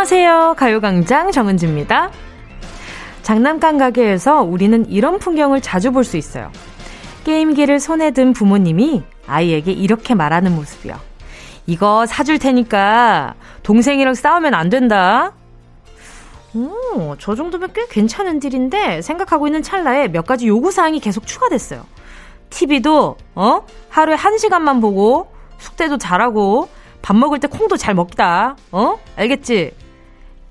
안녕하세요. 가요광장 정은지입니다. 장난감 가게에서 우리는 이런 풍경을 자주 볼 수 있어요. 게임기를 손에 든 부모님이 아이에게 이렇게 말하는 모습이요. 이거 사줄 테니까 동생이랑 싸우면 안 된다. 오, 저 정도면 꽤 괜찮은 딜인데 생각하고 있는 찰나에 몇 가지 요구사항이 계속 추가됐어요. TV도, 어? 하루에 한 시간만 보고, 숙제도 잘하고, 밥 먹을 때 콩도 잘 먹다. 어? 알겠지?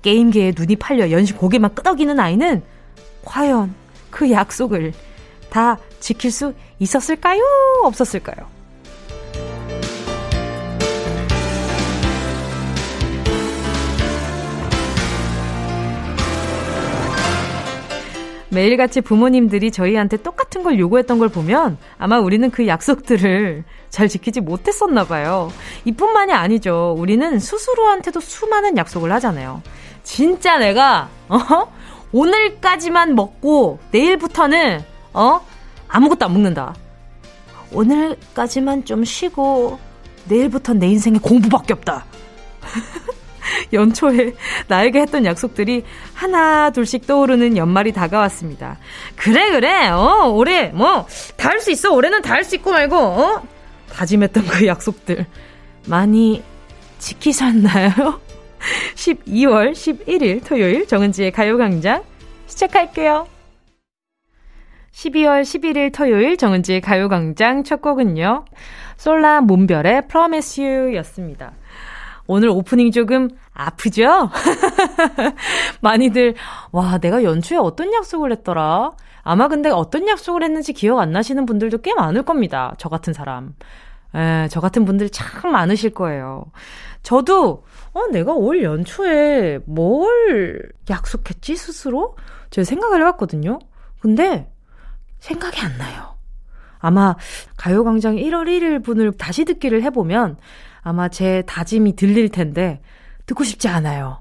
게임기에 눈이 팔려 연신 고개만 끄덕이는 아이는 과연 그 약속을 다 지킬 수 있었을까요? 없었을까요? 매일같이 부모님들이 저희한테 똑같은 걸 요구했던 걸 보면 아마 우리는 그 약속들을 잘 지키지 못했었나 봐요. 이뿐만이 아니죠. 우리는 스스로한테도 수많은 약속을 하잖아요. 진짜 내가 어? 오늘까지만 먹고 내일부터는 어? 아무것도 안 먹는다. 오늘까지만 좀 쉬고 내일부터 내 인생에 공부밖에 없다. 연초에 나에게 했던 약속들이 하나 둘씩 떠오르는 연말이 다가왔습니다. 그래 그래 어 올해 뭐 다 할 수 있어 올해는 다 할 수 있고 말고 어 다짐했던 그 약속들 많이 지키셨나요? 12월 11일 토요일 정은지의 가요광장 시작할게요. 12월 11일 토요일 정은지의 가요광장 첫 곡은요. 솔라 문별의 Promise You 였습니다. 오늘 오프닝 조금 아프죠? 많이들, 와, 내가 연초에 어떤 약속을 했더라? 아마 근데 어떤 약속을 했는지 기억 안 나시는 분들도 꽤 많을 겁니다. 저 같은 사람. 에, 저 같은 분들 참 많으실 거예요. 저도, 어, 내가 올 연초에 뭘 약속했지, 스스로? 제가 생각을 해봤거든요. 근데, 생각이 안 나요. 아마 가요광장 1월 1일 분을 다시 듣기를 해보면 아마 제 다짐이 들릴 텐데 듣고 싶지 않아요.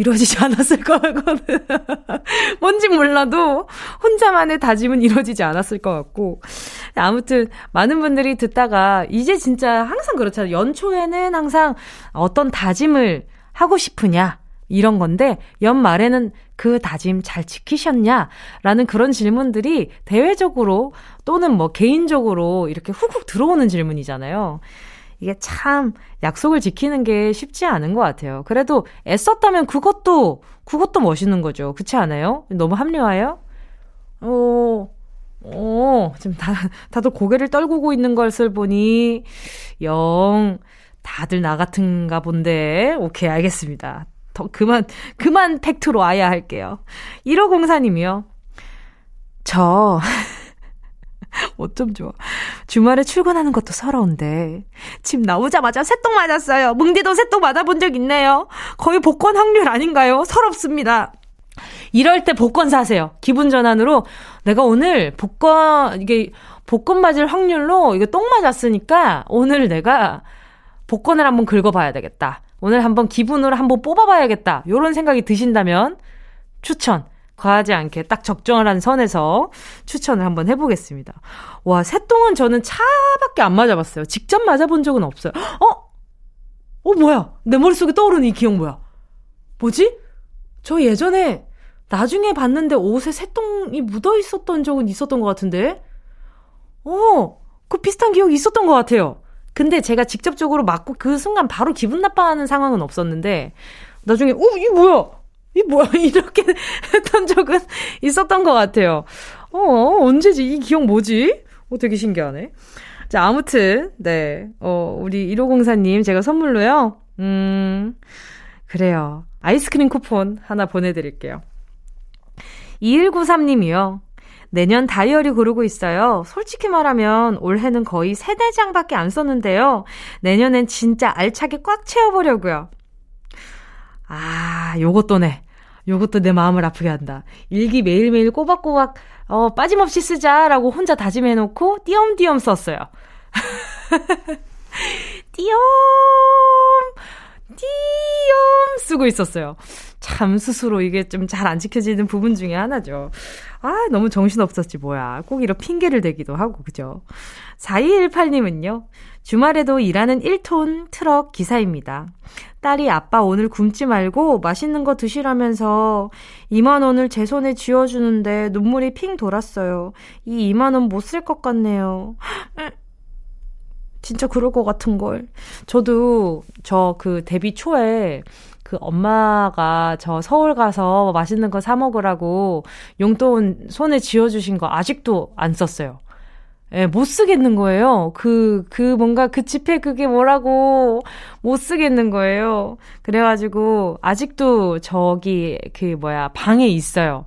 이루어지지 않았을 거거든. 뭔지 몰라도 혼자만의 다짐은 이루어지지 않았을 것 같고. 아무튼 많은 분들이 듣다가 이제 진짜 항상 그렇잖아요. 연초에는 항상 어떤 다짐을 하고 싶으냐. 이런 건데 연말에는 그 다짐 잘 지키셨냐? 라는 그런 질문들이 대외적으로 또는 뭐 개인적으로 이렇게 훅훅 들어오는 질문이잖아요. 이게 참 약속을 지키는 게 쉽지 않은 것 같아요. 그래도 애썼다면 그것도, 그것도 멋있는 거죠. 그렇지 않아요? 너무 합리화해요? 어, 어, 지금 다, 다들 고개를 떨구고 있는 것을 보니, 영, 다들 나 같은가 본데, 오케이, 알겠습니다. 더, 그만, 그만 팩트로 와야 할게요. 1504님이요. 저, 어쩜 좋아. 주말에 출근하는 것도 서러운데. 집 나오자마자 새똥 맞았어요. 뭉디도 새똥 맞아본 적 있네요. 거의 복권 확률 아닌가요? 서럽습니다. 이럴 때 복권 사세요. 기분 전환으로 내가 오늘 복권 이게 복권 맞을 확률로 이거 똥 맞았으니까 오늘 내가 복권을 한번 긁어봐야 되겠다. 오늘 한번 기분으로 한번 뽑아봐야겠다. 요런 생각이 드신다면 추천. 과하지 않게 딱 적정한 선에서 추천을 한번 해보겠습니다. 와, 새똥은 저는 차밖에 안 맞아봤어요. 직접 맞아본 적은 없어요. 어? 어, 뭐야? 내 머릿속에 떠오르는 이 기억 뭐야? 뭐지? 저 예전에 나중에 봤는데 옷에 새똥이 묻어 있었던 적은 있었던 것 같은데? 어, 그 비슷한 기억이 있었던 것 같아요. 근데 제가 직접적으로 맞고 그 순간 바로 기분 나빠하는 상황은 없었는데, 나중에, 어, 이 뭐야? 이 뭐야? 이렇게 했던 적은 있었던 것 같아요. 어, 언제지? 이 기억 뭐지? 어, 되게 신기하네. 자, 아무튼, 네. 어, 우리 1504님, 제가 선물로요. 음, 그래요. 아이스크림 쿠폰 하나 보내드릴게요. 2193님이요. 내년 다이어리 고르고 있어요. 솔직히 말하면 올해는 거의 3, 4장밖에 안 썼는데요. 내년엔 진짜 알차게 꽉 채워보려고요. 아, 요것도네. 요것도 내 마음을 아프게 한다. 일기 매일매일 꼬박꼬박, 어, 빠짐없이 쓰자라고 혼자 다짐해놓고 띄엄띄엄 썼어요. 띄엄, 띄엄 쓰고 있었어요. 참 스스로 이게 좀 잘 안 지켜지는 부분 중에 하나죠. 아, 너무 정신없었지, 뭐야. 꼭 이런 핑계를 대기도 하고, 그죠? 4218님은요, 주말에도 일하는 1톤 트럭 기사입니다. 딸이 아빠 오늘 굶지 말고 맛있는 거 드시라면서 2만원을 제 손에 쥐어주는데 눈물이 핑 돌았어요. 이 2만원 못 쓸 것 같네요. 진짜 그럴 것 같은걸. 저도 저 그 데뷔 초에 그 엄마가 저 서울 가서 맛있는 거 사 먹으라고 용돈 손에 쥐어주신 거 아직도 안 썼어요. 예, 못 쓰겠는 거예요. 그, 그 뭔가 그 지폐 그게 뭐라고 못 쓰겠는 거예요. 그래가지고 아직도 저기 그 뭐야 방에 있어요.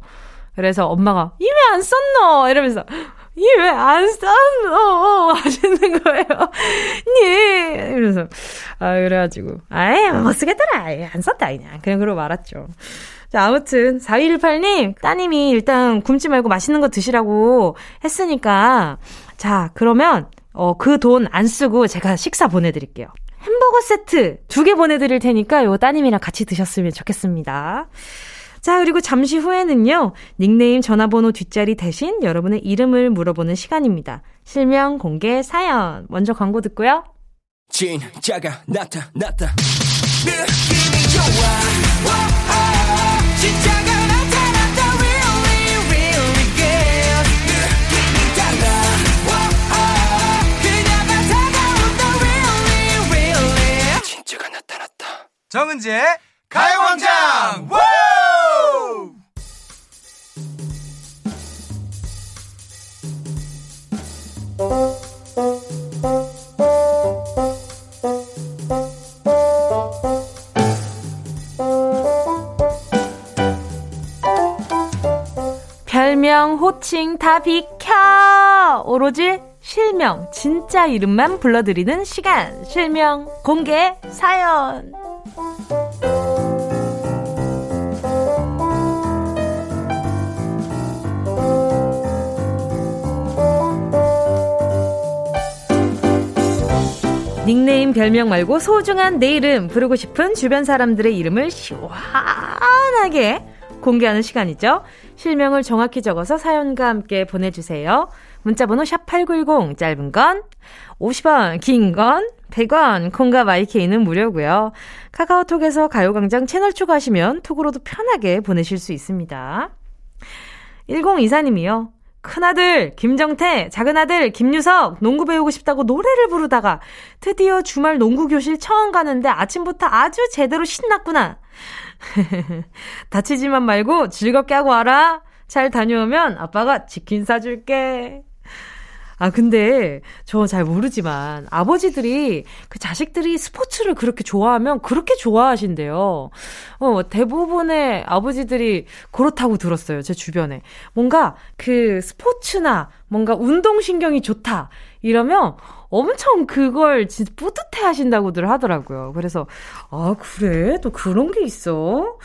그래서 엄마가 이 왜 안 썼노? 이러면서 이 왜 안 썼노? 하시는 거예요. 예. 이러면서 아 그래가지고 아예 못 쓰겠더라. 안 썼다 그냥 그냥 그러고 말았죠. 자, 아무튼 4218님 따님이 일단 굶지 말고 맛있는 거 드시라고 했으니까 자, 그러면 어, 그 돈 안 쓰고 제가 식사 보내드릴게요. 햄버거 세트 두 개 보내드릴 테니까 요 따님이랑 같이 드셨으면 좋겠습니다. 자, 그리고 잠시 후에는요, 닉네임 전화번호 뒷자리 대신 여러분의 이름을 물어보는 시간입니다. 실명 공개 사연. 먼저 광고 듣고요. 진짜가 나타났다. 느낌이 좋아. 정은지의 가요광장! 별명, 호칭 다 비켜! 오로지 실명, 진짜 이름만 불러드리는 시간. 실명 공개 사연. 닉네임 별명 말고 소중한 내 이름 부르고 싶은 주변 사람들의 이름을 시원하게 공개하는 시간이죠. 실명을 정확히 적어서 사연과 함께 보내주세요. 문자번호 샵8910 짧은 건 50원 긴 건 100원 콩과 마이케이는 무료고요. 카카오톡에서 가요광장 채널 추가하시면 톡으로도 편하게 보내실 수 있습니다. 1024님이요. 큰아들 김정태, 작은아들 김유석 농구 배우고 싶다고 노래를 부르다가 드디어 주말 농구 교실 처음 가는데 아침부터 아주 제대로 신났구나. 다치지만 말고 즐겁게 하고 와라. 잘 다녀오면 아빠가 치킨 사줄게. 아, 근데 저 잘 모르지만 아버지들이 그 자식들이 스포츠를 그렇게 좋아하면 그렇게 좋아하신대요. 어, 대부분의 아버지들이 그렇다고 들었어요. 제 주변에. 뭔가 그 스포츠나 뭔가 운동신경이 좋다. 이러면 엄청 그걸 진짜 뿌듯해 하신다고들 하더라고요. 그래서, 아, 그래? 또 그런 게 있어?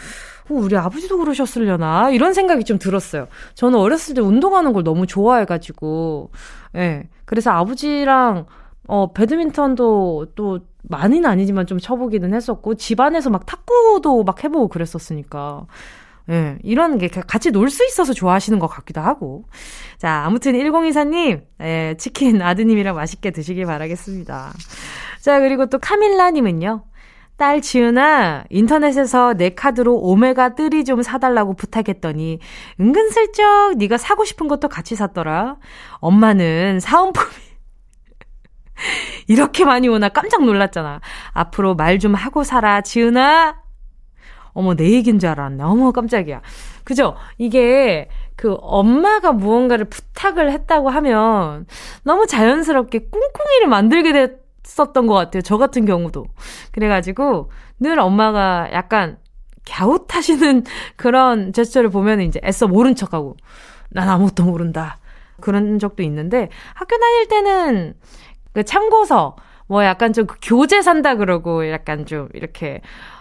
어, 우리 아버지도 그러셨으려나? 이런 생각이 좀 들었어요. 저는 어렸을 때 운동하는 걸 너무 좋아해가지고, 예. 네. 그래서 아버지랑, 어, 배드민턴도 또 많이는 아니지만 좀 쳐보기는 했었고, 집안에서 막 탁구도 막 해보고 그랬었으니까. 예, 이런 게 같이 놀 수 있어서 좋아하시는 것 같기도 하고. 자, 아무튼 1024님, 예, 치킨 아드님이랑 맛있게 드시길 바라겠습니다. 자, 그리고 또 카밀라님은요. 딸 지은아, 인터넷에서 내 카드로 오메가3 좀 사달라고 부탁했더니 은근슬쩍 네가 사고 싶은 것도 같이 샀더라. 엄마는 사은품이 이렇게 많이 오나 깜짝 놀랐잖아. 앞으로 말 좀 하고 살아, 지은아. 어머, 내 얘기인 줄 알았네. 어머, 깜짝이야. 그죠? 이게 그 엄마가 무언가를 부탁을 했다고 하면 너무 자연스럽게 꿍꿍이를 만들게 됐 했었던 것 같아요. 저 같은 경우도. 그래가지고 늘 엄마가 약간 갸웃하시는 그런 제스처를 보면 이제 애써 모른 척하고 난 아무것도 모른다. 그런 적도 있는데 학교 다닐 때는 그 참고서 뭐 약간 좀그 교재 산다 그러고 약간 좀 이렇게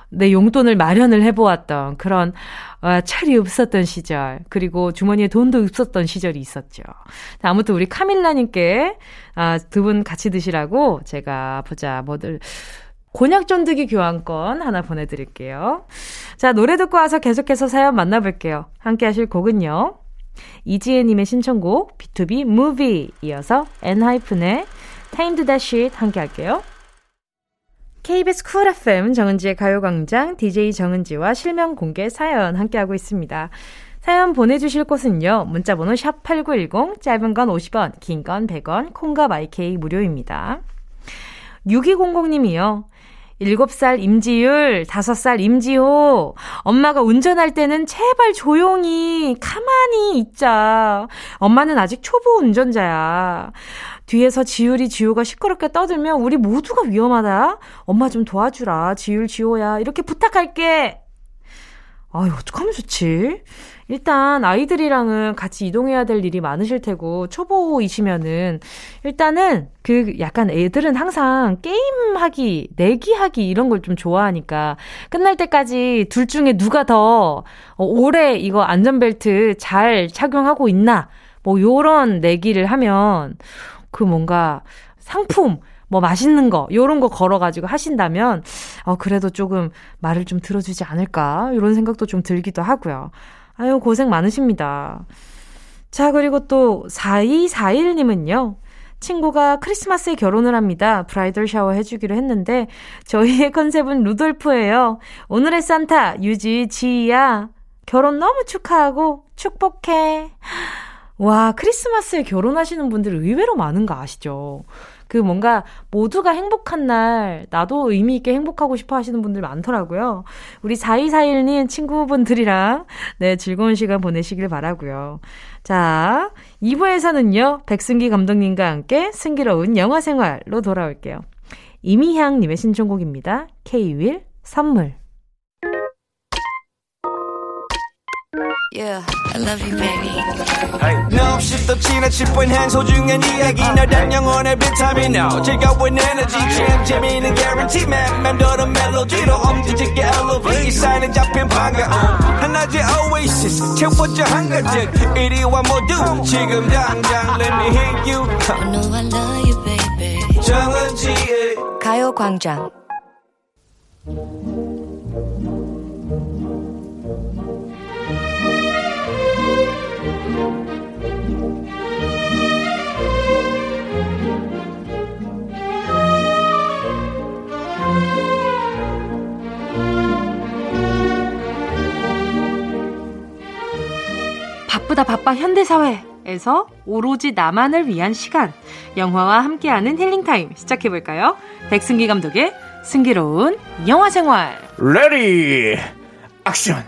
내 용돈을 마련을 해보았던 그런 어, 철이 없었던 시절 그리고 주머니에 돈도 없었던 시절이 있었죠. 아무튼 우리 카밀라님께 아, 두 분 같이 드시라고 제가 보자 뭐들 곤약 쫀득이 교환권 하나 보내드릴게요. 자, 노래 듣고 와서 계속해서 사연 만나볼게요. 함께 하실 곡은요. 이지혜님의 신청곡, BTOB Movie 이어서 엔하이픈의 to That Shit 함께 할게요. KBS 쿨 FM 정은지의 가요광장 DJ 정은지와 실명 공개 사연 함께하고 있습니다. 사연 보내주실 곳은요. 문자번호 샵 8910, 짧은 건 50원, 긴 건 100원, 콩과 마이케이 무료입니다. 6200님이요. 7살 임지율, 5살 임지호. 엄마가 운전할 때는 제발 조용히, 가만히 있자. 엄마는 아직 초보 운전자야. 뒤에서 지율이 지호가 시끄럽게 떠들면 우리 모두가 위험하다. 엄마 좀 도와주라. 지율 지호야. 이렇게 부탁할게. 아유, 어떡하면 좋지? 일단 아이들이랑은 같이 이동해야 될 일이 많으실 테고 초보이시면은 일단은 그 약간 애들은 항상 게임하기, 내기하기 이런 걸 좀 좋아하니까 끝날 때까지 둘 중에 누가 더 어, 오래 이거 안전벨트 잘 착용하고 있나 뭐 요런 내기를 하면 그 뭔가 상품 뭐 맛있는 거 요런 거 걸어 가지고 하신다면 어 그래도 조금 말을 좀 들어주지 않을까 이런 생각도 좀 들기도 하고요. 아유, 고생 많으십니다. 자, 그리고 또 4241님은요. 친구가 크리스마스에 결혼을 합니다. 브라이덜 샤워 해주기로 했는데 저희의 컨셉은 루돌프예요. 오늘의 산타 유지 지희야 결혼 너무 축하하고 축복해. 와 크리스마스에 결혼하시는 분들 의외로 많은 거 아시죠? 그 뭔가 모두가 행복한 날 나도 의미 있게 행복하고 싶어 하시는 분들 많더라고요. 우리 4241님 친구분들이랑 네, 즐거운 시간 보내시길 바라고요. 자, 2부에서는요. 백승기 감독님과 함께 승기로운 영화 생활로 돌아올게요. 이미향 님의 신청곡입니다. K-윌 선물. Yeah, I love you, baby. No, 없이 또 지나칠 뻔한 소중한 이야기. 너란 영혼의 비타민. now 즐거운 에너지. 참 재미있는 guarantee man. 맘대로 멜로디로 엄지짓게 elevate. 이 사인은 잡힌 반가움 하나의 oasis. 채워져 한가득 이리와 모두 지금 당장 let me hit you. I know I love you, baby. 정은지의 가요광장 바쁘다 바빠 현대사회에서 오로지 나만을 위한 시간 영화와 함께하는 힐링타임 시작해볼까요? 백승기 감독의 승기로운 영화생활. Ready! Action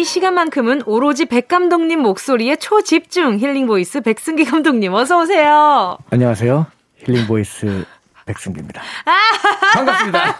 이 시간만큼은 오로지 백 감독님 목소리에 초집중 healing voice 백승기 감독님 어서 오세요. 안녕하세요. healing voice 백승기입니다. 반갑습니다.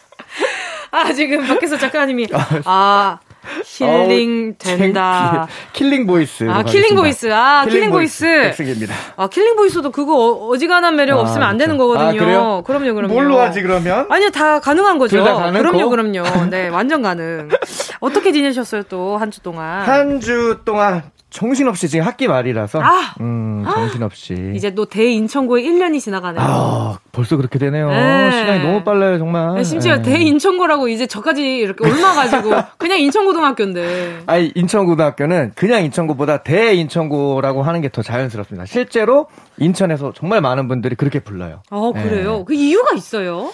아 지금 밖에서 작가님이 아 힐링 된다. killing voice. 아, killing voice. 아, killing, voice. 백승기입니다. 아, killing voice도 그거 어지간한 매력 아, 없으면 안 되는 그렇죠. 거거든요. 아, 그래요? 그럼요, 그럼요. 뭘로 하지, 그러면? 아니요, 다 가능한 거죠. 둘다 가능? 그럼요, 그럼요. 네, 완전 가능. 어떻게 지내셨어요, 또, 한 주 동안? 한 주 동안 정신없이 지금 학기 말이라서. 아! 음, 정신없이. 이제 또 대인천고에 1년이 지나가네요. 아, 벌써 그렇게 되네요. 네. 시간이 너무 빨라요, 정말. 네, 심지어 네. 대인천고라고 이제 저까지 이렇게 올라가지고 그냥 인천고등학교인데. 아니, 인천고등학교는 그냥 인천고보다 대인천고라고 하는 게 더 자연스럽습니다. 실제로 인천에서 정말 많은 분들이 그렇게 불러요. 아, 그래요? 네. 그 이유가 있어요?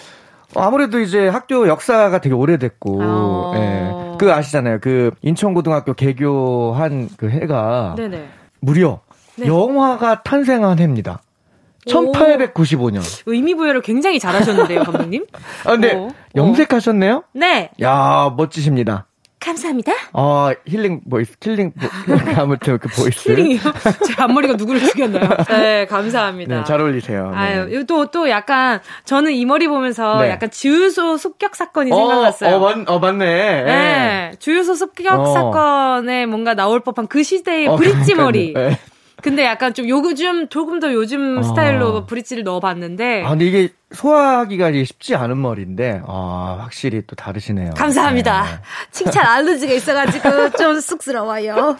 아무래도 이제 학교 역사가 되게 오래됐고, 아~ 예. 그 아시잖아요. 그 인천고등학교 개교한 그 해가 네네. 무려 네. 영화가 탄생한 해입니다. 1895년. 의미 부여를 굉장히 잘하셨는데요, 감독님? 아, 근데 어. 염색하셨네요? 네. 야, 멋지십니다. 감사합니다. 어, healing voice, killing, 보, 아무튼 그 voice. killing이요? 제 앞머리가 누구를 죽였나요? 네, 감사합니다. 네, 잘 어울리세요. 네. 아유, 또, 또 약간, 저는 이 머리 보면서 네. 약간 주유소 습격 사건이 어, 생각났어요. 어, 맞, 어, 맞네. 네. 주유소 습격 어. 사건에 뭔가 나올 법한 그 시대의 어, 브릿지 머리. 네. 근데 약간 좀 요즘 조금 더 요즘 어. 스타일로 브릿지를 넣어봤는데. 아 근데 이게 소화하기가 쉽지 않은 머리인데, 아, 확실히 또 다르시네요. 감사합니다. 네. 칭찬 알러지가 있어가지고 좀 쑥스러워요.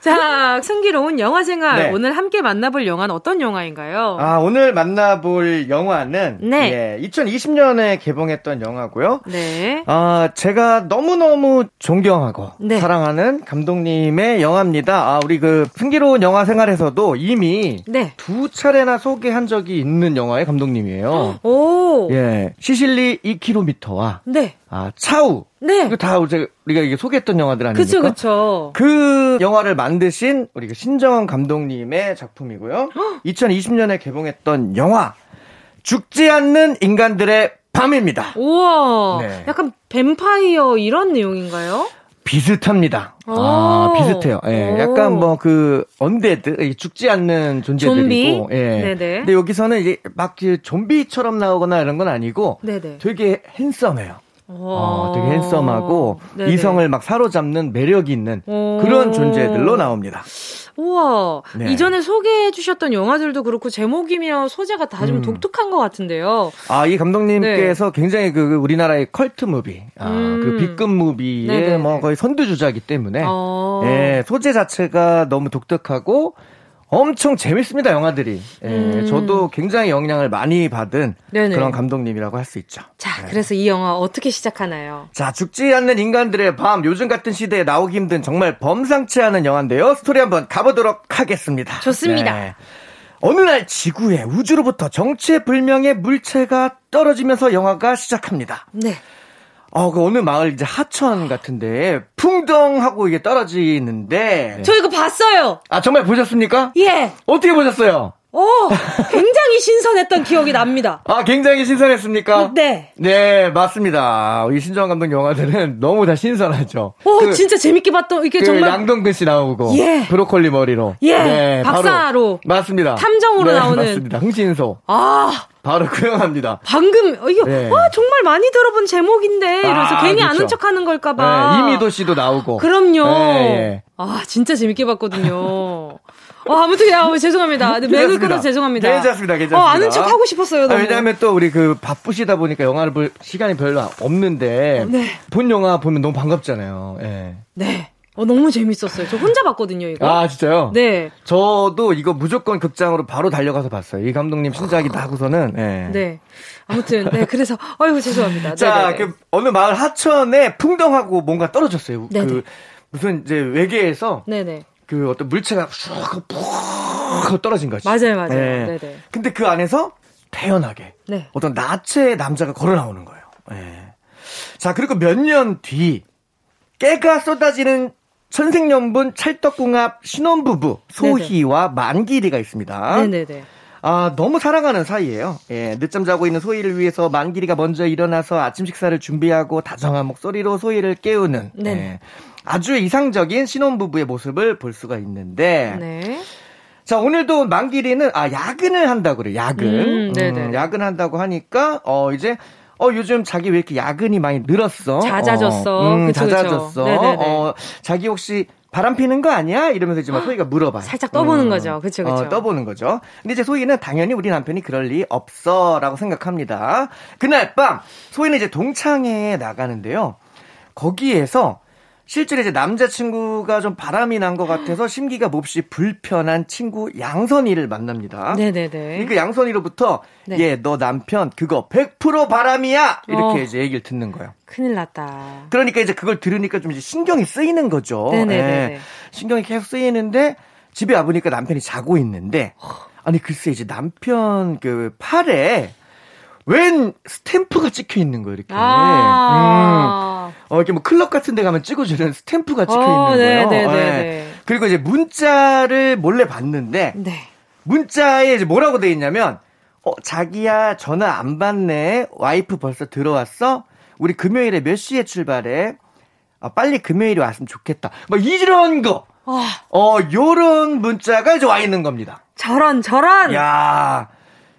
자, 승기로운 영화 생활. 네. 오늘 함께 만나볼 영화는 어떤 영화인가요? 아, 오늘 만나볼 영화는, 네. 예, 2020년에 개봉했던 영화고요. 네. 아, 제가 너무 너무 존경하고, 네. 사랑하는 감독님의 영화입니다. 아, 우리 그 승기로운 영화 생활에서도 이미 네. 두 차례나 소개한 적이 있는 영화의 감독님이에요. 오. 예. 시실리 2km와 네. 아, 차우. 네. 이거 다 우리가 이게 소개했던 영화들 아닙니까? 그쵸, 그쵸. 그 영화를 만드신 우리 그 신정원 감독님의 작품이고요. 2020년에 개봉했던 영화 죽지 않는 인간들의 밤입니다. 우와. 네. 약간 뱀파이어 이런 내용인가요? 비슷합니다. 아, 비슷해요. 예. 약간 뭐 그 언데드 죽지 않는 존재들이고 좀비? 예. 네네. 근데 여기서는 이제 막 그 좀비처럼 나오거나 이런 건 아니고 네네. 되게 핸섬해요. 어, 되게 핸섬하고 네네. 이성을 막 사로잡는 매력이 있는 그런 존재들로 나옵니다. 우와. 네. 이전에 소개해 주셨던 영화들도 그렇고 제목이며 소재가 다좀 음. 독특한 것 같은데요. 아, 이 감독님께서 네. 굉장히 그, 그 우리나라의 컬트 무비, 아, 음. 그 B급 무비의 네네. 뭐 거의 선두주자이기 때문에 어. 예, 소재 자체가 너무 독특하고 엄청 재밌습니다, 영화들이. 예, 음. 저도 굉장히 영향을 많이 받은 네네. 그런 감독님이라고 할 수 있죠. 자, 네. 그래서 이 영화 어떻게 시작하나요? 자, 죽지 않는 인간들의 밤, 요즘 같은 시대에 나오기 힘든 정말 범상치 않은 영화인데요. 스토리 한번 가보도록 하겠습니다. 좋습니다. 네. 어느 날 지구에 우주로부터 정체 불명의 물체가 떨어지면서 영화가 시작합니다. 네. 어, 그 어느 마을 이제 하천 같은데 풍덩하고 이게 떨어지는데 저 이거 봤어요. 아 정말 보셨습니까? 예. 어떻게 보셨어요? 오, 굉장히 신선했던 기억이 납니다. 아, 굉장히 신선했습니까? 네. 네, 맞습니다. 이 신정환 감독 영화들은 너무 다 신선하죠. 오, 그, 진짜 재밌게 봤던, 이게 그 정말. 양동근 씨 나오고. 예. 브로콜리 머리로. 예. 네, 박사로. 맞습니다. 탐정으로 네, 나오는. 맞습니다. 흥신소. 아. 바로 그 영화입니다. 방금 어, 이거 네. 와 정말 많이 들어본 제목인데 이래서 아, 괜히 그렇죠. 아는 척하는 걸까봐. 네, 이미도 씨도 나오고. 그럼요. 네, 아 진짜 재밌게 봤거든요. 어, 아무튼, 야, 어, 죄송합니다. 네, 맥을 끊어서 죄송합니다. 괜찮습니다, 괜찮습니다. 어, 아는 척 하고 싶었어요. 아, 왜냐하면 또 우리 그 바쁘시다 보니까 영화를 볼 시간이 별로 없는데, 어, 네. 본 영화 보면 너무 반갑잖아요. 예. 네. 어, 너무 재밌었어요. 저 혼자 봤거든요, 이거. 아, 진짜요? 네. 저도 이거 무조건 극장으로 바로 달려가서 봤어요. 이 감독님 신작이 나고서는, 예. 네. 아무튼, 네, 그래서, 어이구, 죄송합니다. 자, 네네네. 그, 어느 마을 하천에 풍덩하고 뭔가 떨어졌어요. 네네. 그, 무슨 이제 외계에서. 네네. 그 어떤 물체가 쑥 푹 떨어진 거지. 맞아요, 맞아요. 네. 네네. 근데 그 안에서 태연하게 네. 어떤 나체 남자가 걸어 나오는 거예요. 네. 자, 그리고 몇 년 뒤 깨가 쏟아지는 천생연분 찰떡궁합 신혼부부 소희와 네네. 만기리가 있습니다. 네네네. 아, 너무 사랑하는 사이예요. 예, 늦잠 자고 있는 소희를 위해서 만기리가 먼저 일어나서 아침 식사를 준비하고 다정한 목소리로 소희를 깨우는 네. 예, 아주 이상적인 신혼부부의 모습을 볼 수가 있는데 네. 자, 오늘도 만기리는 아, 야근을 한다고 그래요. 야근. 음, 음, 야근한다고 하니까 어 이제 어 요즘 자기 왜 이렇게 야근이 많이 늘었어? 잦아졌어. 어, 음, 그쵸, 잦아졌어. 그쵸. 어 자기 혹시 바람 피는 거 아니야? 이러면서 이제 막 소희가 물어봐. 살짝 떠보는 음. 거죠. 그쵸, 그쵸. 어, 떠보는 거죠. 근데 이제 소희는 당연히 우리 남편이 그럴 리 없어라고 생각합니다. 그날 밤 소희는 이제 동창회에 나가는데요. 거기에서 실제로 이제 남자친구가 좀 바람이 난 것 같아서 심기가 몹시 불편한 친구 양선이를 만납니다. 네네네. 그 양선이로부터 네. 예, 너 남편 그거 100% 바람이야! 이렇게 어. 이제 얘기를 듣는 거예요. 큰일 났다. 그러니까 이제 그걸 들으니까 좀 이제 신경이 쓰이는 거죠. 네네네. 예. 신경이 계속 쓰이는데 집에 와보니까 남편이 자고 있는데 아니 글쎄 이제 남편 그 팔에 웬 스탬프가 찍혀 있는 거예요, 이렇게. 아~ 음. 어, 이렇게 뭐 클럽 같은 데 가면 찍어주는 스탬프가 찍혀 어, 있는 거예요. 네, 네, 네, 네. 그리고 이제 문자를 몰래 봤는데, 네. 문자에 이제 뭐라고 돼 있냐면, 어, 자기야, 전화 안 받네. 와이프 벌써 들어왔어? 우리 금요일에 몇 시에 출발해? 아, 빨리 금요일에 왔으면 좋겠다. 뭐 이런 거. 와. 어, 요런 문자가 이제 와 있는 겁니다. 저런, 저런! 야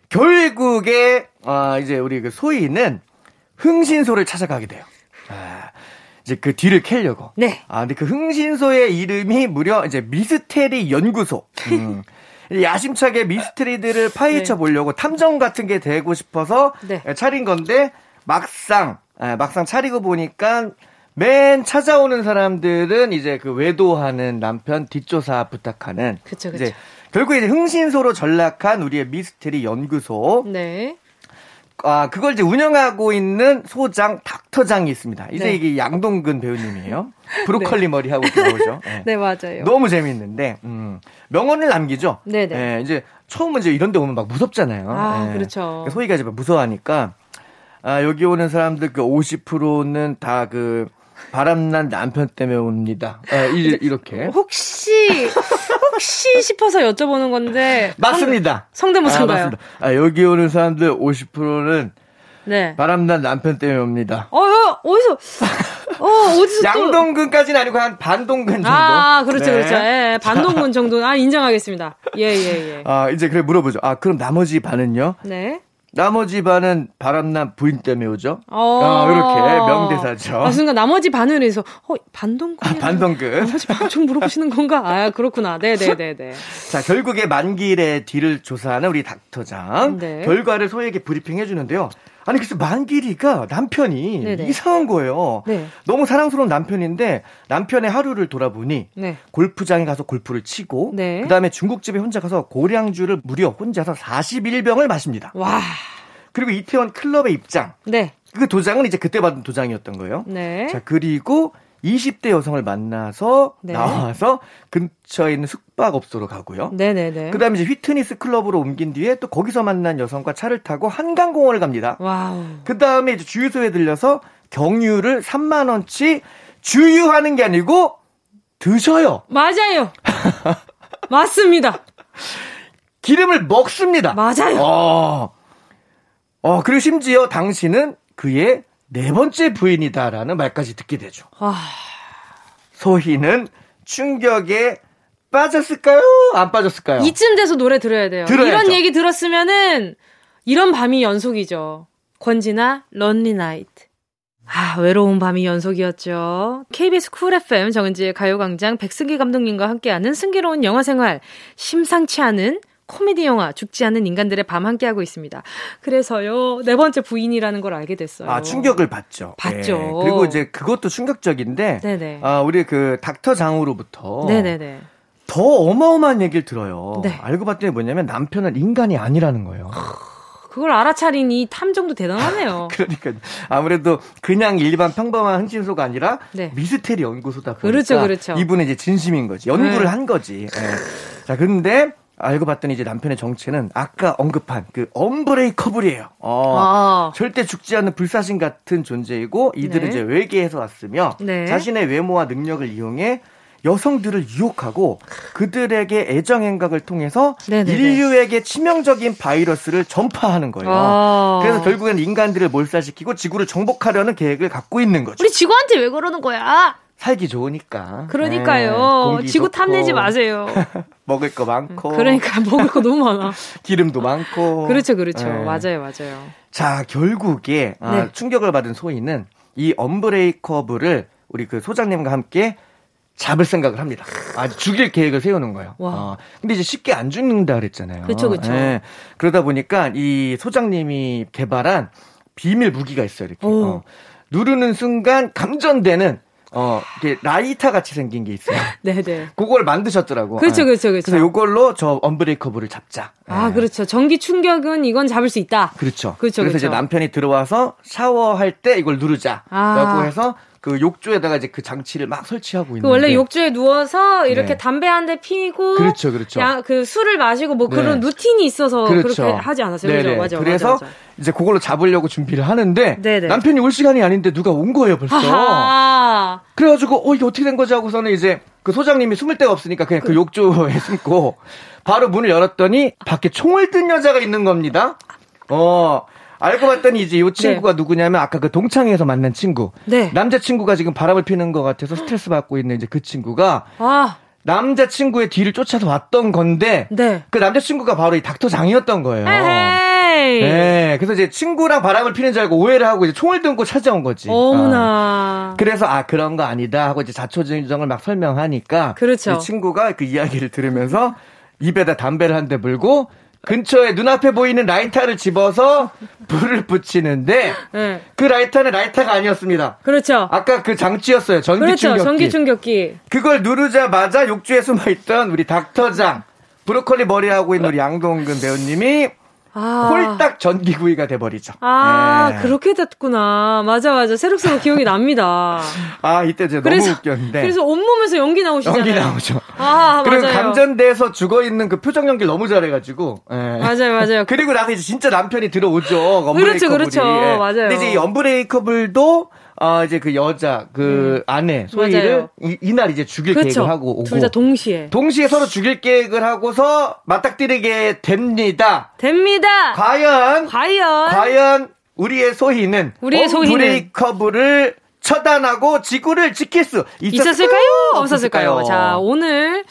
결국에 아, 이제 우리 그 소희는 흥신소를 찾아가게 돼요. 아, 이제 그 뒤를 캐려고. 네. 아, 근데 그 흥신소의 이름이 무려 이제 미스테리 연구소. 음. 야심차게 미스트리들을 파헤쳐 네. 보려고 탐정 같은 게 되고 싶어서 네. 차린 건데 막상 막상 차리고 보니까 맨 찾아오는 사람들은 이제 그 외도하는 남편 뒷조사 부탁하는 그쵸, 그쵸. 이제 결국 이제 흥신소로 전락한 우리의 미스테리 연구소. 네. 아, 그걸 이제 운영하고 있는 소장 닥 터장이 있습니다. 이제 네. 이게 양동근 배우님이에요. 브로콜리 네. 머리 하고 나오죠. 네. 네. 맞아요. 너무 재밌는데, 음, 명언을 남기죠. 네네. 네. 네, 이제 처음은 이제 이런 데 오면 막 무섭잖아요. 아, 네. 그렇죠. 소희가 이제 무서워하니까, 아, 여기 오는 사람들 그 50%는 다그 바람난 남편 때문에 옵니다. 아, 이, 이렇게. 혹시, 혹시 싶어서 여쭤보는 건데. 맞습니다. 성, 대모사인가요 아, 아, 여기 오는 사람들 50%는 네. 바람난 남편 때문에 옵니다. 어, 어 어디서, 어, 어디서 양동근까지는 아니고 한 반동근 정도. 아, 그렇죠, 네. 그렇죠. 예, 반동근 정도. 아, 인정하겠습니다. 예, 예, 예. 아, 이제 그래 물어보죠. 아, 그럼 나머지 반은요? 네. 나머지 반은 바람난 부인 때문에 오죠. 어, 어 이렇게 명대사죠. 아, 순간 나머지 반을 해서 어, 반동근. 아, 반동근. 나머지 반좀 물어보시는 건가? 아, 그렇구나. 네, 네, 네, 네. 자, 결국에 만길의 뒤를 조사하는 우리 닥터장. 네. 결과를 소에게 브리핑 해 주는데요. 아니 그래서 만길이가 남편이 네네. 이상한 거예요. 네. 너무 사랑스러운 남편인데 남편의 하루를 돌아보니 네. 골프장에 가서 골프를 치고 네. 그다음에 중국집에 혼자 가서 고량주를 무려 혼자서 41병을 마십니다. 와. 그리고 이태원 클럽의 입장. 네. 그 도장은 이제 그때 받은 도장이었던 거예요. 네. 자, 그리고 20대 여성을 만나서 네. 나와서 근처에 있는 숙박업소로 가고요. 네네네. 그다음에 이제 휘트니스 클럽으로 옮긴 뒤에 또 거기서 만난 여성과 차를 타고 한강공원을 갑니다. 와우. 그다음에 이제 주유소에 들려서 경유를 3만 원치 주유하는 게 아니고 드셔요. 맞아요. 맞습니다. 기름을 먹습니다. 맞아요. 어. 어, 그리고 심지어 당신은 그의 네 번째 부인이다라는 말까지 듣게 되죠. 아... 소희는 충격에 빠졌을까요? 안 빠졌을까요? 이쯤 돼서 노래 들어야 돼요. 들어야죠. 이런 얘기 들었으면은 이런 밤이 연속이죠. 권진아 Lonely Night. 아, 외로운 밤이 연속이었죠. KBS 쿨 FM 정은지의 가요광장 백승기 감독님과 함께하는 승기로운 영화 생활. 심상치 않은 코미디 영화 죽지 않는 인간들의 밤 함께하고 있습니다. 그래서요 네 번째 부인이라는 걸 알게 됐어요. 아 충격을 받죠. 받죠. 네. 그리고 이제 그것도 충격적인데, 네네. 아 우리 그 닥터 장으로부터 네네네. 더 어마어마한 얘기를 들어요. 네. 알고 봤더니 뭐냐면 남편은 인간이 아니라는 거예요. 그걸 알아차린 이 탐정도 대단하네요. 그러니까 아무래도 그냥 일반 평범한 흥신소가 아니라 네. 미스테리 연구소다 보니까 그렇죠, 그렇죠. 이분은 이제 진심인 거지. 연구를 네. 한 거지. 네. 자, 근데 알고 봤더니 이제 남편의 정체는 아까 언급한 그 엄브레이커블이에요. 어, 아. 절대 죽지 않는 불사신 같은 존재이고 이들은 네. 이제 외계에서 왔으며 네. 자신의 외모와 능력을 이용해 여성들을 유혹하고 그들에게 애정 행각을 통해서 네네네. 인류에게 치명적인 바이러스를 전파하는 거예요. 아. 그래서 결국엔 인간들을 몰살시키고 지구를 정복하려는 계획을 갖고 있는 거죠. 우리 지구한테 왜 그러는 거야? 살기 좋으니까. 그러니까요. 네, 지구 탐내지 마세요. 먹을 거 많고. 그러니까 먹을 거 너무 많아. 기름도 많고. 그렇죠, 그렇죠. 네. 맞아요, 맞아요. 자, 결국에 아, 네. 충격을 받은 소희는 이 엄브레이커블을 우리 그 소장님과 함께 잡을 생각을 합니다. 아, 죽일 계획을 세우는 거예요. 와. 어, 근데 이제 쉽게 안 죽는다 그랬잖아요. 그렇죠, 그렇죠. 네. 그러다 보니까 이 소장님이 개발한 비밀 무기가 있어요. 이렇게 어, 누르는 순간 감전되는 어, 이게 라이터 같이 생긴 게 있어요. 네네. 그걸 만드셨더라고. 그렇죠, 그렇죠, 그렇죠. 그래서 이걸로 저 언브레이커블을 잡자. 아, 네. 그렇죠. 전기 충격은 이건 잡을 수 있다. 그렇죠. 그렇죠. 그래서 그렇죠. 이제 남편이 들어와서 샤워할 때 이걸 누르자. 아. 라고 해서 그 욕조에다가 이제 그 장치를 막 설치하고 그 있는. 원래 욕조에 누워서 이렇게 네. 담배 한 대 피고. 그렇죠, 그렇죠. 야, 그 술을 마시고 뭐 네. 그런 루틴이 있어서 그렇죠. 그렇게 하지 않았어요. 그죠? 맞아. 그래서 맞아, 맞아. 이제 그걸로 잡으려고 준비를 하는데 네네. 남편이 올 시간이 아닌데 누가 온 거예요 벌써. 아하. 그래가지고 어 이게 어떻게 된 거지 하고서는 이제 그 소장님이 숨을 데가 없으니까 그냥 그, 그 욕조에 숨고 바로 문을 열었더니 밖에 총을 든 여자가 있는 겁니다. 어. 알고 봤더니 이제 이 친구가 네. 누구냐면 아까 그 동창회에서 만난 친구. 네. 남자친구가 지금 바람을 피는 것 같아서 스트레스 받고 있는 이제 그 친구가 아. 남자친구의 뒤를 쫓아서 왔던 건데 네. 그 남자친구가 바로 이 닥터 장이었던 거예요. 에이. 네. 그래서 이제 친구랑 바람을 피는 줄 알고 오해를 하고 이제 총을 들고 찾아온 거지. 어머나. 어. 그래서 아 그런 거 아니다 하고 이제 자초지정을 막 설명하니까 그렇죠. 친구가 그 이야기를 들으면서 입에다 담배를 한 대 물고 근처에 눈앞에 보이는 라이터를 집어서 불을 붙이는데 네. 그 라이터는 라이터가 아니었습니다. 그렇죠. 아까 그 장치였어요. 전기 그렇죠. 충격기. 전기 충격기. 그걸 누르자마자 욕조에 숨어 있던 우리 닥터장 브로콜리 머리 하고 있는 우리 양동근 배우님이 아. 홀딱 전기구이가 돼버리죠. 아, 네. 그렇게 됐구나. 맞아, 맞아. 새록새록 기억이 납니다. 아, 이때 제가 그래서, 너무 웃겼는데. 그래서 온몸에서 연기 나오시잖아요. 연기 나오죠. 아, 그리고 맞아요. 감전돼서 죽어 있는 그 표정 연기 너무 잘해가지고. 네. 맞아요, 맞아요. 그리고 나서 이제 진짜 남편이 들어오죠. 그렇죠, 그렇죠. 네. 맞아요. 근데 이제 이 엄브레이커블도 어, 이제 그 여자, 그 음. 아내, 소희를 이, 이날 이제 죽일 그렇죠. 계획을 하고 오고. 둘 다 동시에. 동시에 서로 죽일 계획을 하고서 맞닥뜨리게 됩니다. 됩니다! 과연, 과연, 과연, 우리의 소희는. 우리의 소희는. 브레이커블을 처단하고 지구를 지킬 수 있었을까요? 있었을까요? 없었을까요? 자, 오늘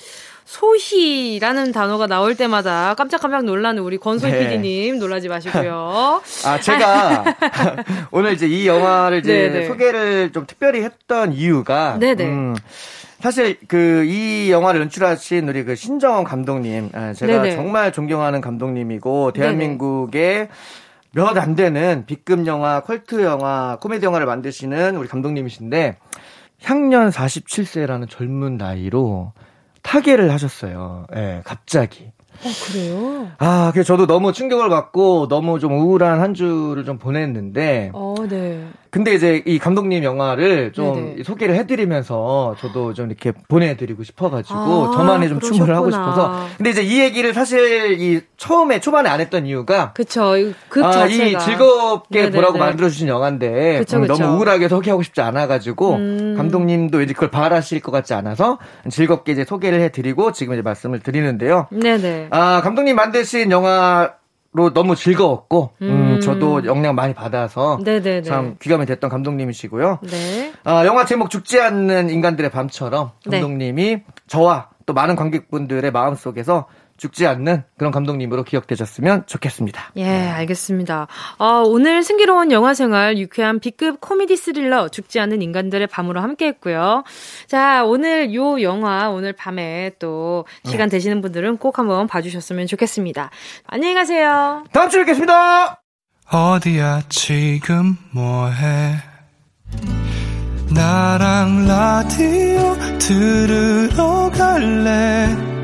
소희라는 단어가 나올 때마다 깜짝깜짝 놀라는 우리 권소희 네. PD님 놀라지 마시고요. 아 제가 오늘 이제 이 영화를 이제 네네. 네. 소개를 좀 특별히 했던 이유가 네네. 네. 음, 사실 그 이 영화를 연출하신 우리 그 신정원 감독님 아, 제가 네네. 정말 존경하는 감독님이고 대한민국의 몇 안 되는 B급 영화, 컬트 영화, 코미디 영화를 만드시는 우리 감독님이신데 향년 47세라는 젊은 나이로 타계를 하셨어요. 예, 네, 갑자기. 어, 그래요? 아, 그래서 저도 너무 충격을 받고 너무 좀 우울한 한 주를 좀 보냈는데. 어, 네. 근데 이제 이 감독님 영화를 좀 네네. 소개를 해드리면서 저도 좀 이렇게 보내드리고 싶어가지고 아, 저만의 좀 그러셨구나. 춤을 하고 싶어서. 근데 이제 이 얘기를 사실 이 처음에 초반에 안 했던 이유가. 그쵸. 그 아, 이 즐겁게 네네네. 보라고 만들어주신 영화인데. 그쵸, 그쵸. 너무 우울하게 소개하고 싶지 않아가지고. 음. 감독님도 이제 그걸 바라실 것 같지 않아서 즐겁게 이제 소개를 해드리고 지금 이제 말씀을 드리는데요. 네네. 아, 감독님 만드신 영화 로 너무 즐거웠고 음. 음, 저도 영향 많이 받아서 네네네. 참 귀감이 됐던 감독님이시고요. 네. 아, 영화 제목 죽지 않는 인간들의 밤처럼 네. 감독님이 네. 저와 또 많은 관객분들의 마음 속에서 죽지 않는 그런 감독님으로 기억되셨으면 좋겠습니다. 예, 알겠습니다. 어, 오늘 승기로운 영화 생활 유쾌한 B급 코미디 스릴러 죽지 않는 인간들의 밤으로 함께 했고요. 자, 오늘 요 영화 오늘 밤에 또 시간 네. 되시는 분들은 꼭 한번 봐주셨으면 좋겠습니다. 안녕히 가세요. 다음 주에 뵙겠습니다. 어디야 지금 뭐해? 나랑 라디오 들으러 갈래?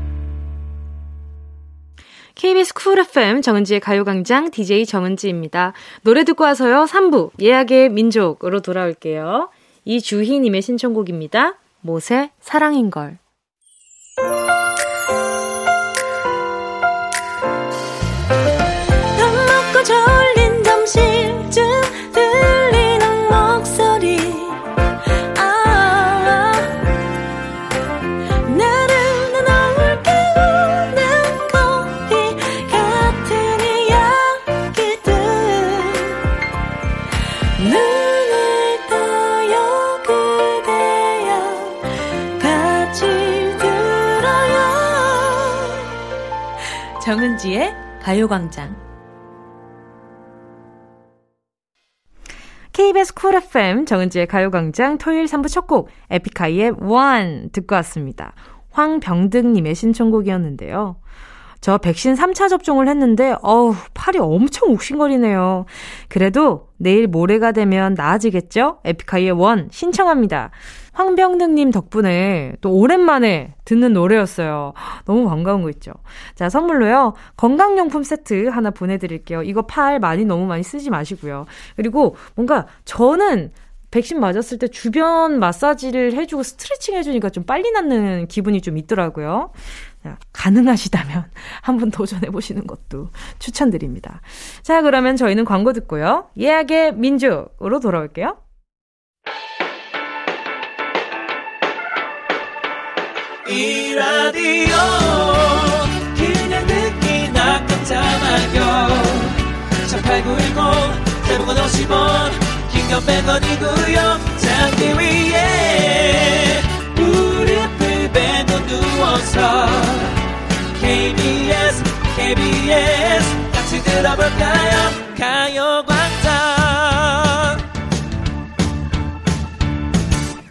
KBS 쿨 FM 정은지의 가요광장 DJ 정은지입니다. 노래 듣고 와서요. 3부 예약의 민족으로 돌아올게요. 이주희님의 신청곡입니다. 못의 사랑인걸. 정은지의 가요광장. KBS 쿨 FM 정은지의 가요광장 토요일 3부 첫 곡 에픽하이의 One 듣고 왔습니다. 황병득님의 신청곡이었는데요. 저 백신 3차 접종을 했는데, 어우, 팔이 엄청 욱신거리네요. 그래도 내일 모레가 되면 나아지겠죠? 에픽하이의 One 신청합니다. 황병득님 덕분에 또 오랜만에 듣는 노래였어요. 너무 반가운 거 있죠. 자, 선물로요. 건강용품 세트 하나 보내드릴게요. 이거 팔 많이 너무 많이 쓰지 마시고요. 그리고 뭔가 저는 백신 맞았을 때 주변 마사지를 해주고 스트레칭 해주니까 좀 빨리 낫는 기분이 좀 있더라고요. 가능하시다면 한번 도전해보시는 것도 추천드립니다. 자, 그러면 저희는 광고 듣고요. 예약의 민족으로 돌아올게요. 이 라디오 그냥 듣기나 깜짝마요 18910 대목원 50 100원이고요 잔디 위에 무릎을 베고 누워 서 KBS KBS 같이 들어볼까요? 가요광장.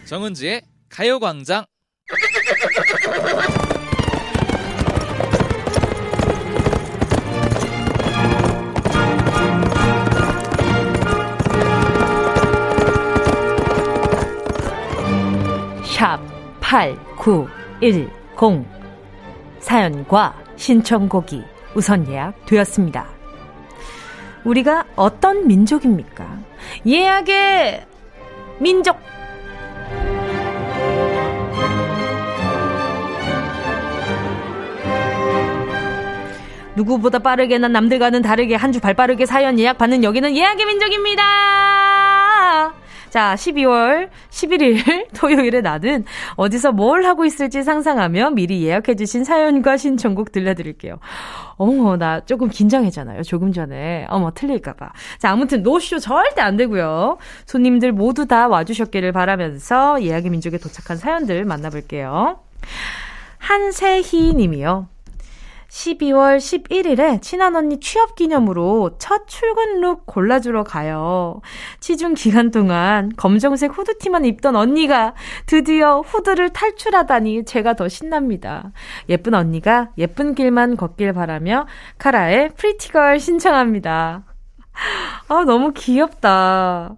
정은지의 가요광장. 샵 8910 사연과 신청곡이 우선 예약되었습니다. 우리가 어떤 민족입니까? 예약의 민족! 누구보다 빠르게나 남들과는 다르게 한 주 발빠르게 사연 예약 받는 여기는 예약의 민족입니다! 자, 12월 11일 토요일에 나는 어디서 뭘 하고 있을지 상상하며 미리 예약해주신 사연과 신청곡 들려드릴게요. 어머, 나 조금 긴장했잖아요. 조금 전에. 어머, 틀릴까봐. 자, 아무튼 노쇼 절대 안 되고요. 손님들 모두 다 와주셨기를 바라면서 예약의 민족에 도착한 사연들 만나볼게요. 한세희 님이요. 12월 11일에 친한 언니 취업 기념으로 첫 출근 룩 골라주러 가요. 취중 기간 동안 검정색 후드티만 입던 언니가 드디어 후드를 탈출하다니 제가 더 신납니다. 예쁜 언니가 예쁜 길만 걷길 바라며 카라의 Pretty Girl 신청합니다. 아, 너무 귀엽다.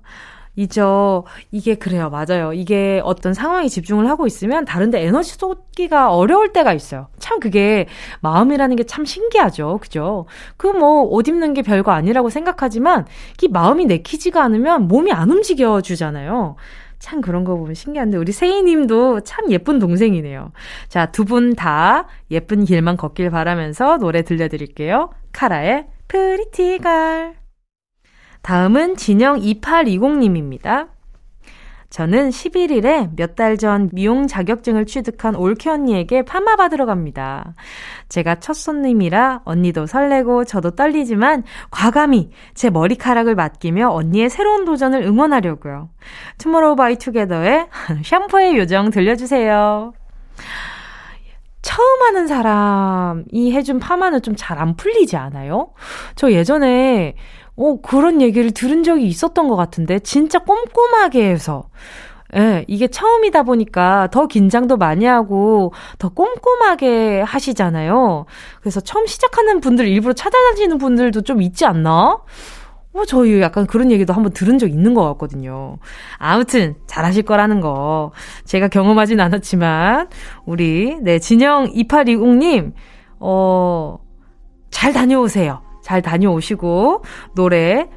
이죠. 이게 그래요. 맞아요. 이게 어떤 상황에 집중을 하고 있으면 다른데 에너지 쏟기가 어려울 때가 있어요. 참 그게 마음이라는 게 참 신기하죠. 그죠? 그 뭐 옷 입는 게 별거 아니라고 생각하지만 이 마음이 내키지가 않으면 몸이 안 움직여 주잖아요. 참 그런 거 보면 신기한데 우리 세희님도 참 예쁜 동생이네요. 자, 두 분 다 예쁜 길만 걷길 바라면서 노래 들려드릴게요. 카라의 Pretty Girl. 다음은 진영 2820님입니다. 저는 11일에 몇 달 전 미용 자격증을 취득한 올케 언니에게 파마 받으러 갑니다. 제가 첫 손님이라 언니도 설레고 저도 떨리지만 과감히 제 머리카락을 맡기며 언니의 새로운 도전을 응원하려고요. 투모로우 바이 투게더의 샴푸의 요정 들려주세요. 처음 하는 사람이 해준 파마는 좀 잘 안 풀리지 않아요? 저 예전에 어, 그런 얘기를 들은 적이 있었던 것 같은데, 진짜 꼼꼼하게 해서. 예, 이게 처음이다 보니까 더 긴장도 많이 하고 더 꼼꼼하게 하시잖아요. 그래서 처음 시작하는 분들 일부러 찾아다니는 분들도 좀 있지 않나? 어, 저희 약간 그런 얘기도 한번 들은 적 있는 것 같거든요. 아무튼, 잘하실 거라는 거. 제가 경험하진 않았지만, 우리, 네, 진영 2820님, 어, 잘 다녀오세요. 잘 다녀오시고 노래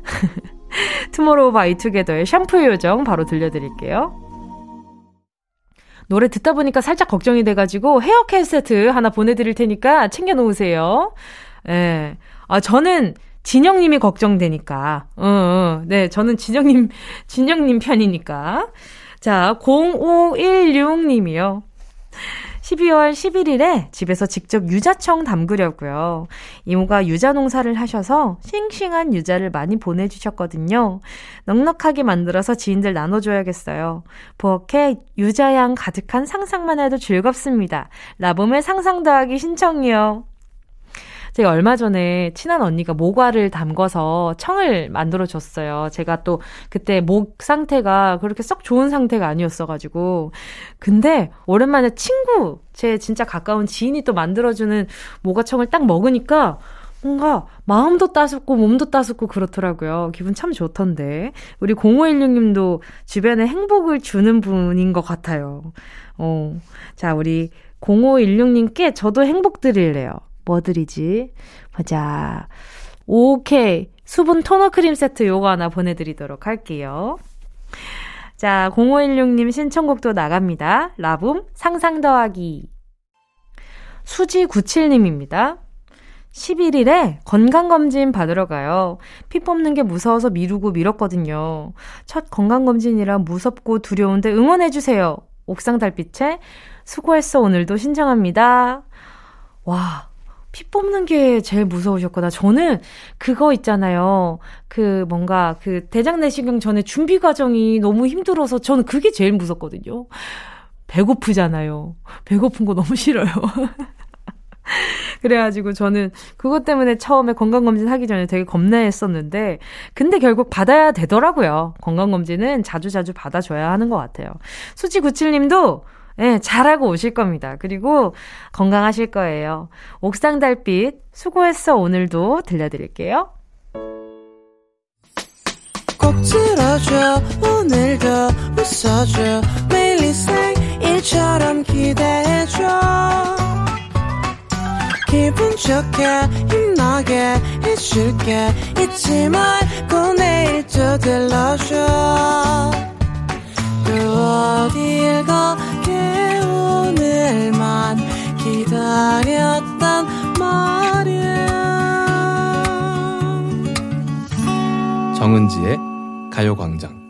투모로우 바이 투게더의 샴푸 요정 바로 들려드릴게요. 노래 듣다 보니까 살짝 걱정이 돼가지고 hair cap 세트 하나 보내드릴 테니까 챙겨놓으세요. 예. 아, 저는 진영님이 걱정되니까. 어, 어, 네, 저는 진영님, 진영님 편이니까. 자, 0516님이요. 12월 11일에 집에서 직접 유자청 담그려고요. 이모가 유자 농사를 하셔서 싱싱한 유자를 많이 보내주셨거든요. 넉넉하게 만들어서 지인들 나눠줘야겠어요. 부엌에 유자향 가득한 상상만 해도 즐겁습니다. 라봄의 상상 더하기 신청이요. 제가 얼마 전에 친한 언니가 모과를 담궈서 청을 만들어 줬어요. 제가 또 그때 목 상태가 그렇게 썩 좋은 상태가 아니었어가지고. 근데 오랜만에 친구, 제 진짜 가까운 지인이 또 만들어주는 모과청을 딱 먹으니까 뭔가 마음도 따숩고 몸도 따숩고 그렇더라고요. 기분 참 좋던데. 우리 0516님도 주변에 행복을 주는 분인 것 같아요. 어. 자, 우리 0516님께 저도 행복 드릴래요. 뭐 드리지? 보자. 오케이. 수분 토너 크림 세트 요거 하나 보내드리도록 할게요. 자, 0516님 신청곡도 나갑니다. 라붐 상상 더하기. 수지97님입니다. 11일에 건강검진 받으러 가요. 피 뽑는 게 무서워서 미루고 미뤘거든요. 첫 건강검진이라 무섭고 두려운데 응원해주세요. 옥상 달빛에 수고했어 오늘도 신청합니다. 와, 피 뽑는 게 제일 무서우셨구나. 저는 그거 있잖아요. 그 뭔가 그 대장 내시경 전에 준비 과정이 너무 힘들어서 저는 그게 제일 무섭거든요. 배고프잖아요. 배고픈 거 너무 싫어요. 그래가지고 저는 그것 때문에 처음에 건강검진 하기 전에 되게 겁내했었는데, 근데 결국 받아야 되더라고요. 건강검진은 자주자주 받아줘야 하는 것 같아요. 수치97님도 네, 잘하고 오실 겁니다. 그리고 건강하실 거예요. 옥상 달빛 수고했어 오늘도 들려드릴게요. 꼭 들어줘 오늘도 웃어줘 매일 생일처럼 기대해줘 기분 좋게 힘나게 해줄게 잊지 말고 내일 또 들러줘 또 어딜 가 기다렸단 말이야 정은지의 가요광장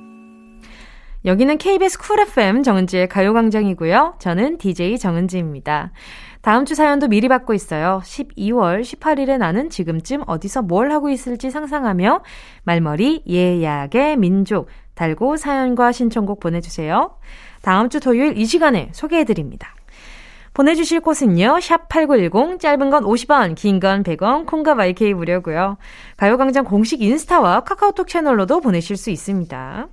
여기는 KBS 쿨 FM 정은지의 가요광장이고요. 저는 DJ 정은지입니다. 다음 주 사연도 미리 받고 있어요. 12월 18일에 나는 지금쯤 어디서 뭘 하고 있을지 상상하며 말머리 예약의 민족 달고 사연과 신청곡 보내주세요. 다음 주 토요일 이 시간에 소개해드립니다. 보내주실 곳은요, 샵 8910, 짧은 건 50원, 긴 건 100원, 콩과 마이케이 무료고요 가요광장 공식 인스타와 카카오톡 채널로도 보내실 수 있습니다.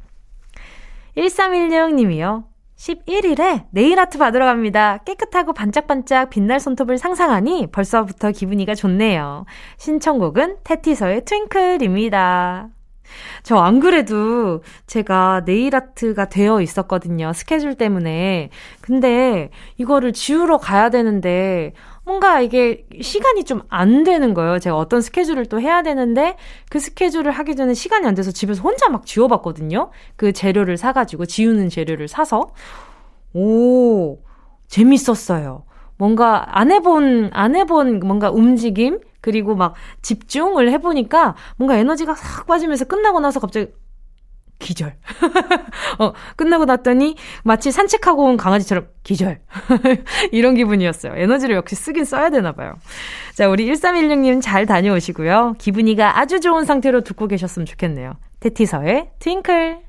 1316님이요. 11일에 네일 아트 받으러 갑니다. 깨끗하고 반짝반짝 빛날 손톱을 상상하니 벌써부터 기분이가 좋네요. 신청곡은 테티서의 트윙클입니다. 저 안 그래도 제가 네일 아트가 되어 있었거든요. 스케줄 때문에. 근데 이거를 지우러 가야 되는데 뭔가 이게 시간이 좀 안 되는 거예요. 제가 어떤 스케줄을 또 해야 되는데 그 스케줄을 하기 전에 시간이 안 돼서 집에서 혼자 막 지워봤거든요. 그 재료를 사가지고 지우는 재료를 사서. 오, 재밌었어요. 뭔가 안 해본, 안 해본 뭔가 움직임? 그리고 막 집중을 해보니까 뭔가 에너지가 싹 빠지면서 끝나고 나서 갑자기 기절. 어, 끝나고 났더니 마치 산책하고 온 강아지처럼 기절. 이런 기분이었어요. 에너지를 역시 쓰긴 써야 되나 봐요. 자, 우리 1316님 잘 다녀오시고요. 기분이가 아주 좋은 상태로 듣고 계셨으면 좋겠네요. 테티서의 트윙클.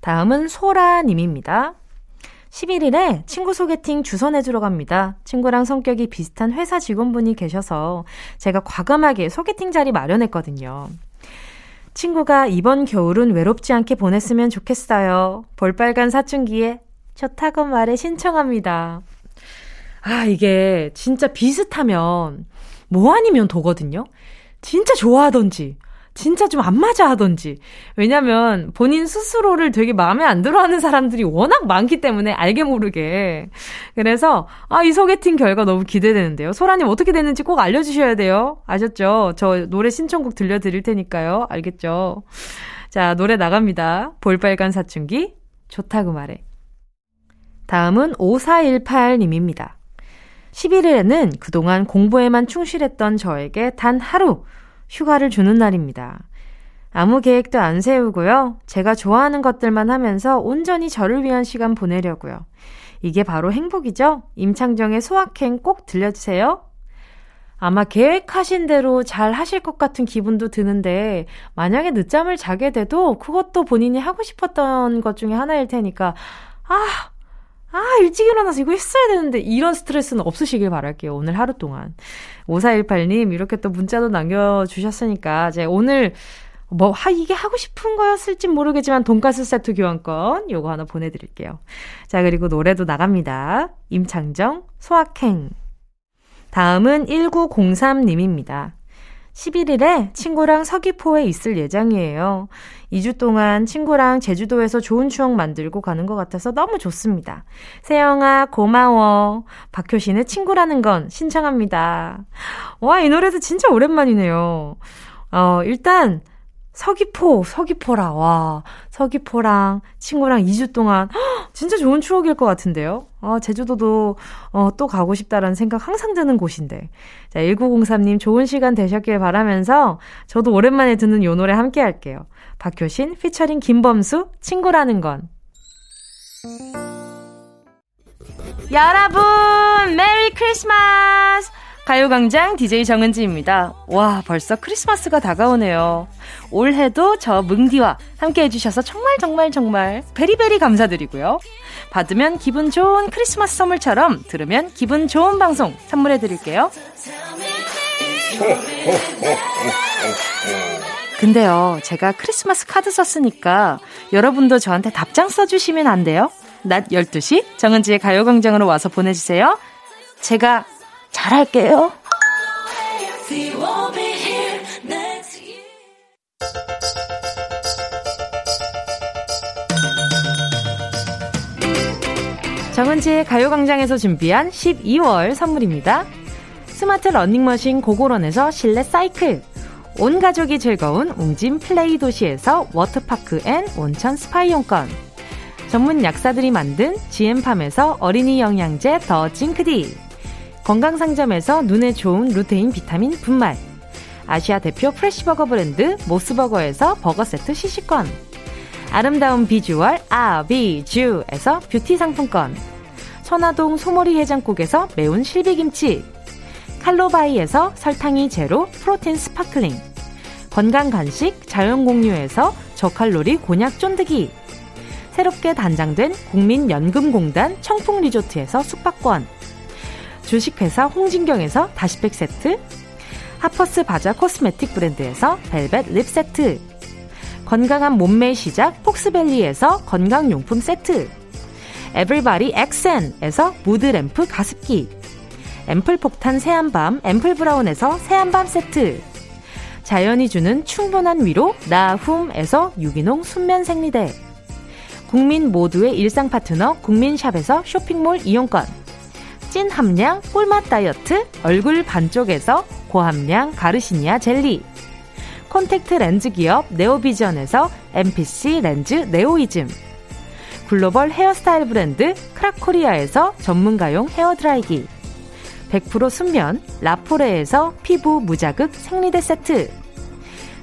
다음은 소라님입니다. 11일에 친구 소개팅 주선 해주러 갑니다. 친구랑 성격이 비슷한 회사 직원분이 계셔서 제가 과감하게 소개팅 자리 마련했거든요. 친구가 이번 겨울은 외롭지 않게 보냈으면 좋겠어요. 볼빨간 사춘기에 좋다고 말해 신청합니다. 아, 이게 진짜 비슷하면 뭐 아니면 도거든요? 진짜 좋아하던지, 진짜 좀 안 맞아 하던지. 왜냐면 본인 스스로를 되게 마음에 안 들어 하는 사람들이 워낙 많기 때문에 알게 모르게. 그래서, 아, 이 소개팅 결과 너무 기대되는데요. 소라님 어떻게 됐는지 꼭 알려주셔야 돼요. 아셨죠? 저 노래 신청곡 들려드릴 테니까요. 알겠죠? 자, 노래 나갑니다. 볼빨간 사춘기. 좋다고 말해. 다음은 5418님입니다. 11일에는 그동안 공부에만 충실했던 저에게 단 하루 휴가를 주는 날입니다. 아무 계획도 안 세우고요. 제가 좋아하는 것들만 하면서 온전히 저를 위한 시간 보내려고요. 이게 바로 행복이죠? 임창정의 소확행 꼭 들려주세요. 아마 계획하신 대로 잘 하실 것 같은 기분도 드는데, 만약에 늦잠을 자게 돼도 그것도 본인이 하고 싶었던 것 중에 하나일 테니까, 아, 아, 일찍 일어나서 이거 했어야 되는데, 이런 스트레스는 없으시길 바랄게요. 오늘 하루 동안. 5418님, 이렇게 또 문자도 남겨주셨으니까, 제 오늘, 뭐, 하, 이게 하고 싶은 거였을지 모르겠지만, 돈가스 세트 교환권, 요거 하나 보내드릴게요. 자, 그리고 노래도 나갑니다. 임창정, 소확행. 다음은 1903님입니다. 11일에 친구랑 서귀포에 있을 예정이에요. 2주 동안 친구랑 제주도에서 좋은 추억 만들고 가는 것 같아서 너무 좋습니다. 세영아, 고마워. 박효신의 친구라는 건 신청합니다. 와, 이 노래도 진짜 오랜만이네요. 어, 일단, 서귀포, 서귀포라, 와. 서귀포랑 친구랑 2주 동안, 헉, 진짜 좋은 추억일 것 같은데요? 어, 제주도도, 어, 또 가고 싶다라는 생각 항상 드는 곳인데. 자, 1903님 좋은 시간 되셨길 바라면서, 저도 오랜만에 듣는 요 노래 함께 할게요. 박효신, 피처링 김범수, 친구라는 건. 여러분, Merry Christmas! 가요광장 DJ 정은지입니다. 와, 벌써 크리스마스가 다가오네요. 올해도 저 뭉디와 함께 해주셔서 정말 정말 정말 very very 감사드리고요. 받으면 기분 좋은 크리스마스 선물처럼 들으면 기분 좋은 방송 선물해드릴게요. 근데요, 제가 크리스마스 카드 썼으니까 여러분도 저한테 답장 써주시면 안 돼요? 낮 12시 정은지의 가요광장으로 와서 보내주세요. 제가 잘할게요. 정은지의 가요광장에서 준비한 12월 선물입니다. 스마트 러닝머신 고고런에서 실내 사이클 온 가족이 즐거운 웅진 플레이 도시에서 워터파크 and 온천 스파 이용권 전문 약사들이 만든 GM팜에서 어린이 영양제 더 징크디 건강상점에서 눈에 좋은 루테인 비타민 분말. 아시아 대표 fresh버거 브랜드 모스버거에서 버거 세트 시식권. 아름다운 비주얼 아비주에서 뷰티 상품권. 천화동 소머리 해장국에서 매운 실비김치. 칼로바이에서 설탕이 제로 protein sparkling. 건강 간식 자연공유에서 저칼로리 곤약 쫀득이. 새롭게 단장된 국민연금공단 청풍리조트에서 숙박권 주식회사 홍진경에서 다시팩 세트 하퍼스 바자 코스메틱 브랜드에서 벨벳 lip 세트 건강한 몸매 시작 폭스밸리에서 건강용품 세트 에블바리 엑센에서 mood lamp 가습기 앰플 폭탄 새한밤 앰플 브라운에서 새한밤 세트 자연이 주는 충분한 위로 나훔에서 유기농 순면 생리대 국민 모두의 일상 파트너 국민샵에서 쇼핑몰 이용권 찐 함량 꿀맛 다이어트 얼굴 반쪽에서 고함량 가르시니아 젤리. 콘택트 렌즈 기업 네오비전에서 MPC 렌즈 네오이즘. 글로벌 헤어스타일 브랜드 크라코리아에서 전문가용 헤어드라이기. 100% 순면 라포레에서 피부 무자극 생리대 세트.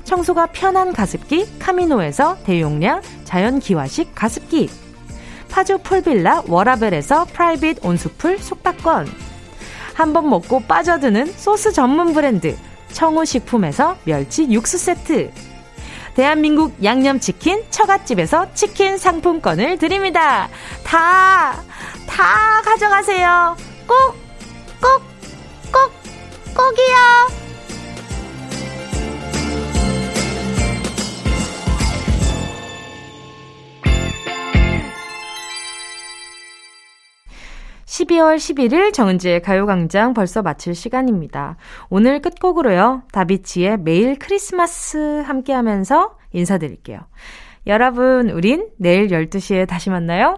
청소가 편한 가습기 카미노에서 대용량 자연기화식 가습기 파주 pool villa 워라벨에서 private 온수풀 숙박권 한 번 먹고 빠져드는 소스 전문 브랜드 청우식품에서 멸치 육수 세트 대한민국 양념치킨 처갓집에서 치킨 상품권을 드립니다. 다, 다 가져가세요. 꼭, 꼭, 꼭, 꼭이요. 12월 11일 정은지의 가요광장 벌써 마칠 시간입니다. 오늘 끝곡으로요. 다비치의 매일 크리스마스 함께 하면서 인사드릴게요. 여러분, 우린 내일 12시에 다시 만나요.